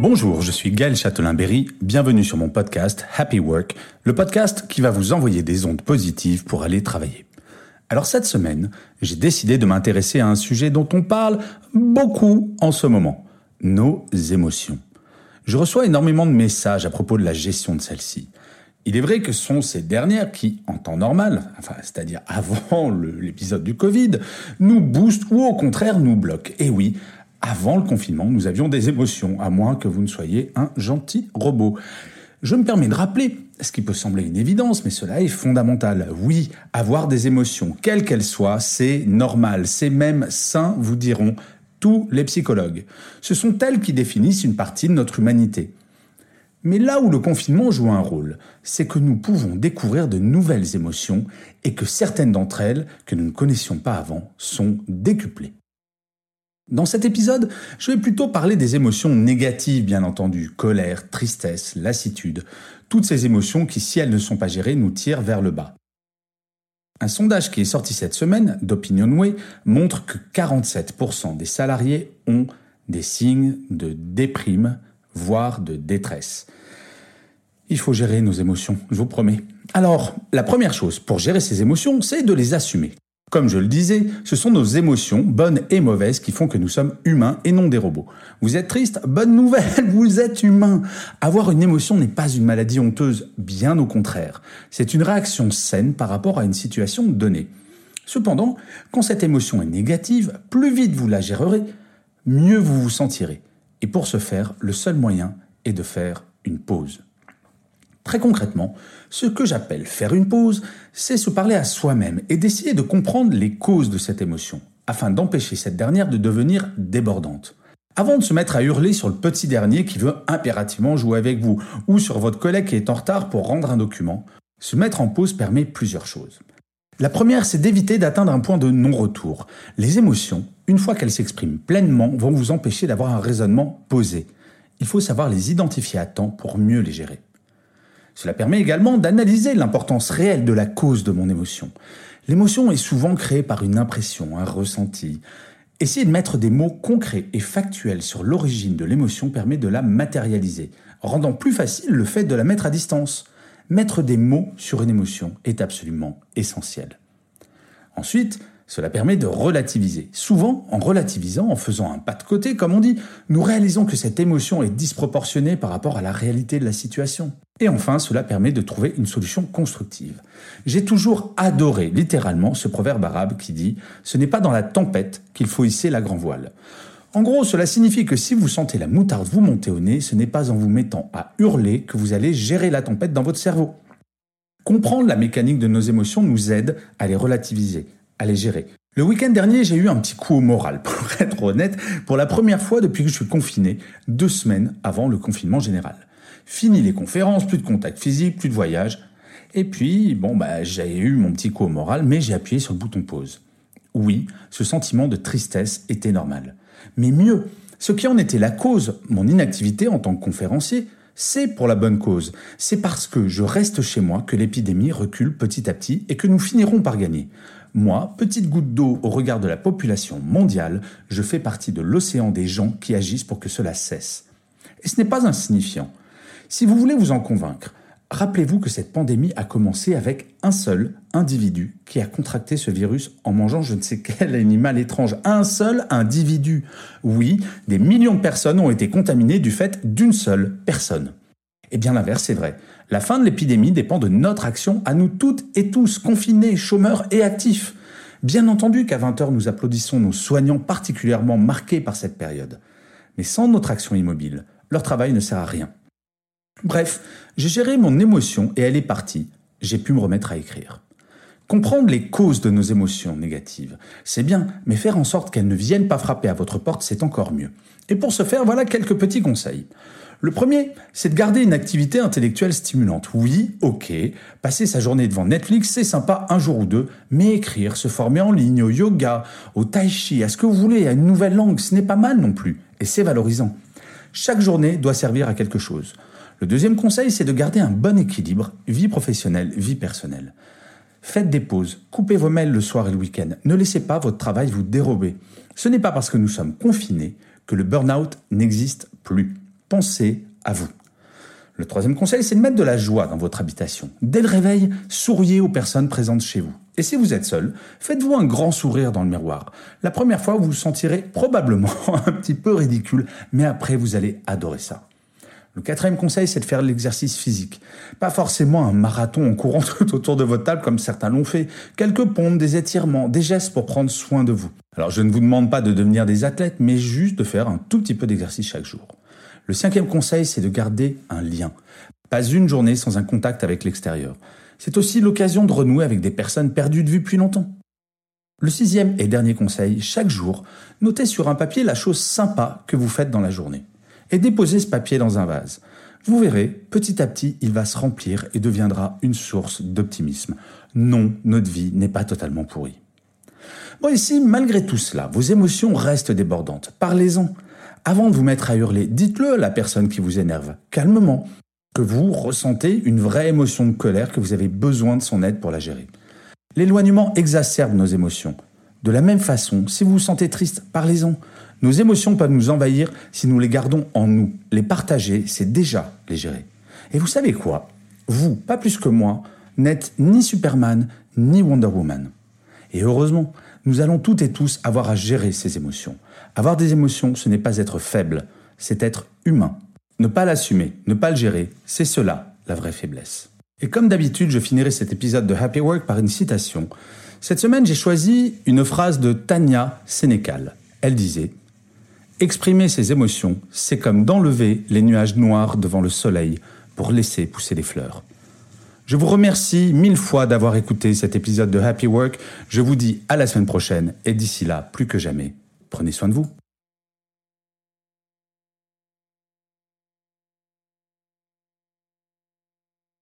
Bonjour, je suis Gaël Châtelain-Berry. Bienvenue sur mon podcast Happy Work, le podcast qui va vous envoyer des ondes positives pour aller travailler. Alors cette semaine, j'ai décidé de m'intéresser à un sujet dont on parle beaucoup en ce moment, nos émotions. Je reçois énormément de messages à propos de la gestion de celles-ci. Il est vrai que ce sont ces dernières qui, en temps normal, enfin, c'est-à-dire avant l'épisode du Covid, nous boostent ou au contraire nous bloquent. Et oui, avant le confinement, nous avions des émotions, à moins que vous ne soyez un gentil robot. Je me permets de rappeler, ce qui peut sembler une évidence, mais cela est fondamental. Oui, avoir des émotions, quelles qu'elles soient, c'est normal, c'est même sain, vous diront tous les psychologues. Ce sont elles qui définissent une partie de notre humanité. Mais là où le confinement joue un rôle, c'est que nous pouvons découvrir de nouvelles émotions et que certaines d'entre elles, que nous ne connaissions pas avant, sont décuplées. Dans cet épisode, je vais plutôt parler des émotions négatives, bien entendu, colère, tristesse, lassitude, toutes ces émotions qui, si elles ne sont pas gérées, nous tirent vers le bas. Un sondage qui est sorti cette semaine d'OpinionWay montre que 47% des salariés ont des signes de déprime, voire de détresse. Il faut gérer nos émotions, je vous promets. Alors, la première chose pour gérer ces émotions, c'est de les assumer. Comme je le disais, ce sont nos émotions, bonnes et mauvaises, qui font que nous sommes humains et non des robots. Vous êtes triste? Bonne nouvelle, vous êtes humain. Avoir une émotion n'est pas une maladie honteuse, bien au contraire. C'est une réaction saine par rapport à une situation donnée. Cependant, quand cette émotion est négative, plus vite vous la gérerez, mieux vous vous sentirez. Et pour ce faire, le seul moyen est de faire une pause. Très concrètement, ce que j'appelle faire une pause, c'est se parler à soi-même et d'essayer de comprendre les causes de cette émotion, afin d'empêcher cette dernière de devenir débordante. Avant de se mettre à hurler sur le petit dernier qui veut impérativement jouer avec vous, ou sur votre collègue qui est en retard pour rendre un document, se mettre en pause permet plusieurs choses. La première, c'est d'éviter d'atteindre un point de non-retour. Les émotions, une fois qu'elles s'expriment pleinement, vont vous empêcher d'avoir un raisonnement posé. Il faut savoir les identifier à temps pour mieux les gérer. Cela permet également d'analyser l'importance réelle de la cause de mon émotion. L'émotion est souvent créée par une impression, un ressenti. Essayer de mettre des mots concrets et factuels sur l'origine de l'émotion permet de la matérialiser, rendant plus facile le fait de la mettre à distance. Mettre des mots sur une émotion est absolument essentiel. Ensuite, cela permet de relativiser. Souvent, en relativisant, en faisant un pas de côté, comme on dit, nous réalisons que cette émotion est disproportionnée par rapport à la réalité de la situation. Et enfin, cela permet de trouver une solution constructive. J'ai toujours adoré littéralement ce proverbe arabe qui dit ⁇ Ce n'est pas dans la tempête qu'il faut hisser la grand voile ⁇ en gros, cela signifie que si vous sentez la moutarde vous monter au nez, ce n'est pas en vous mettant à hurler que vous allez gérer la tempête dans votre cerveau. Comprendre la mécanique de nos émotions nous aide à les relativiser, gérer. Le week-end dernier, j'ai eu un petit coup au moral, pour être honnête, pour la première fois depuis que je suis confiné, deux semaines avant le confinement général. Fini les conférences, plus de contact physique, plus de voyage. Et puis, bon, bah, j'ai eu mon petit coup au moral, mais j'ai appuyé sur le bouton pause. Oui, ce sentiment de tristesse était normal. Mais mieux, ce qui en était la cause, mon inactivité en tant que conférencier, c'est pour la bonne cause. C'est parce que je reste chez moi que l'épidémie recule petit à petit et que nous finirons par gagner. Moi, petite goutte d'eau au regard de la population mondiale, je fais partie de l'océan des gens qui agissent pour que cela cesse. Et ce n'est pas insignifiant. Si vous voulez vous en convaincre, rappelez-vous que cette pandémie a commencé avec un seul individu qui a contracté ce virus en mangeant je ne sais quel animal étrange. Un seul individu. Oui, des millions de personnes ont été contaminées du fait d'une seule personne. Et eh bien l'inverse est vrai. La fin de l'épidémie dépend de notre action à nous toutes et tous, confinés, chômeurs et actifs. Bien entendu qu'à 20h, nous applaudissons nos soignants particulièrement marqués par cette période. Mais sans notre action immobile, leur travail ne sert à rien. Bref, j'ai géré mon émotion et elle est partie. j'ai pu me remettre à écrire. Comprendre les causes de nos émotions négatives, c'est bien, mais faire en sorte qu'elles ne viennent pas frapper à votre porte, c'est encore mieux. Et pour ce faire, voilà quelques petits conseils. Le premier, c'est de garder une activité intellectuelle stimulante. Oui, ok, passer sa journée devant Netflix, c'est sympa un jour ou deux, mais écrire, se former en ligne, au yoga, au tai chi, à ce que vous voulez, à une nouvelle langue, ce n'est pas mal non plus, et c'est valorisant. Chaque journée doit servir à quelque chose. Le deuxième conseil, c'est de garder un bon équilibre, vie professionnelle, vie personnelle. Faites des pauses, coupez vos mails le soir et le week-end. Ne laissez pas votre travail vous dérober. Ce n'est pas parce que nous sommes confinés que le burn-out n'existe plus. Pensez à vous. Le troisième conseil, c'est de mettre de la joie dans votre habitation. Dès le réveil, souriez aux personnes présentes chez vous. Et si vous êtes seul, faites-vous un grand sourire dans le miroir. La première fois, vous vous sentirez probablement un petit peu ridicule, mais après, vous allez adorer ça. Le quatrième conseil, c'est de faire l'exercice physique. Pas forcément un marathon en courant tout autour de votre table comme certains l'ont fait. Quelques pompes, des étirements, des gestes pour prendre soin de vous. Alors je ne vous demande pas de devenir des athlètes, mais juste de faire un tout petit peu d'exercice chaque jour. Le cinquième conseil, c'est de garder un lien. Pas une journée sans un contact avec l'extérieur. C'est aussi l'occasion de renouer avec des personnes perdues de vue depuis longtemps. Le sixième et dernier conseil, chaque jour, notez sur un papier la chose sympa que vous faites dans la journée et déposez ce papier dans un vase. Vous verrez, petit à petit, il va se remplir et deviendra une source d'optimisme. Non, notre vie n'est pas totalement pourrie. Bon, ici, malgré tout cela, vos émotions restent débordantes. Parlez-en. Avant de vous mettre à hurler, dites-le à la personne qui vous énerve, calmement, que vous ressentez une vraie émotion de colère, que vous avez besoin de son aide pour la gérer. L'éloignement exacerbe nos émotions. De la même façon, si vous vous sentez triste, parlez-en. Nos émotions peuvent nous envahir si nous les gardons en nous. Les partager, c'est déjà les gérer. Et vous savez quoi? Vous, pas plus que moi, n'êtes ni Superman ni Wonder Woman. Et heureusement, nous allons toutes et tous avoir à gérer ces émotions. Avoir des émotions, ce n'est pas être faible, c'est être humain. Ne pas l'assumer, ne pas le gérer, c'est cela la vraie faiblesse. Et comme d'habitude, je finirai cet épisode de Happy Work par une citation. Cette semaine, j'ai choisi une phrase de Tania Sénécal. Elle disait Exprimer ses émotions, c'est comme d'enlever les nuages noirs devant le soleil pour laisser pousser les fleurs. Je vous remercie mille fois d'avoir écouté cet épisode de Happy Work. Je vous dis à la semaine prochaine et d'ici là, plus que jamais, prenez soin de vous.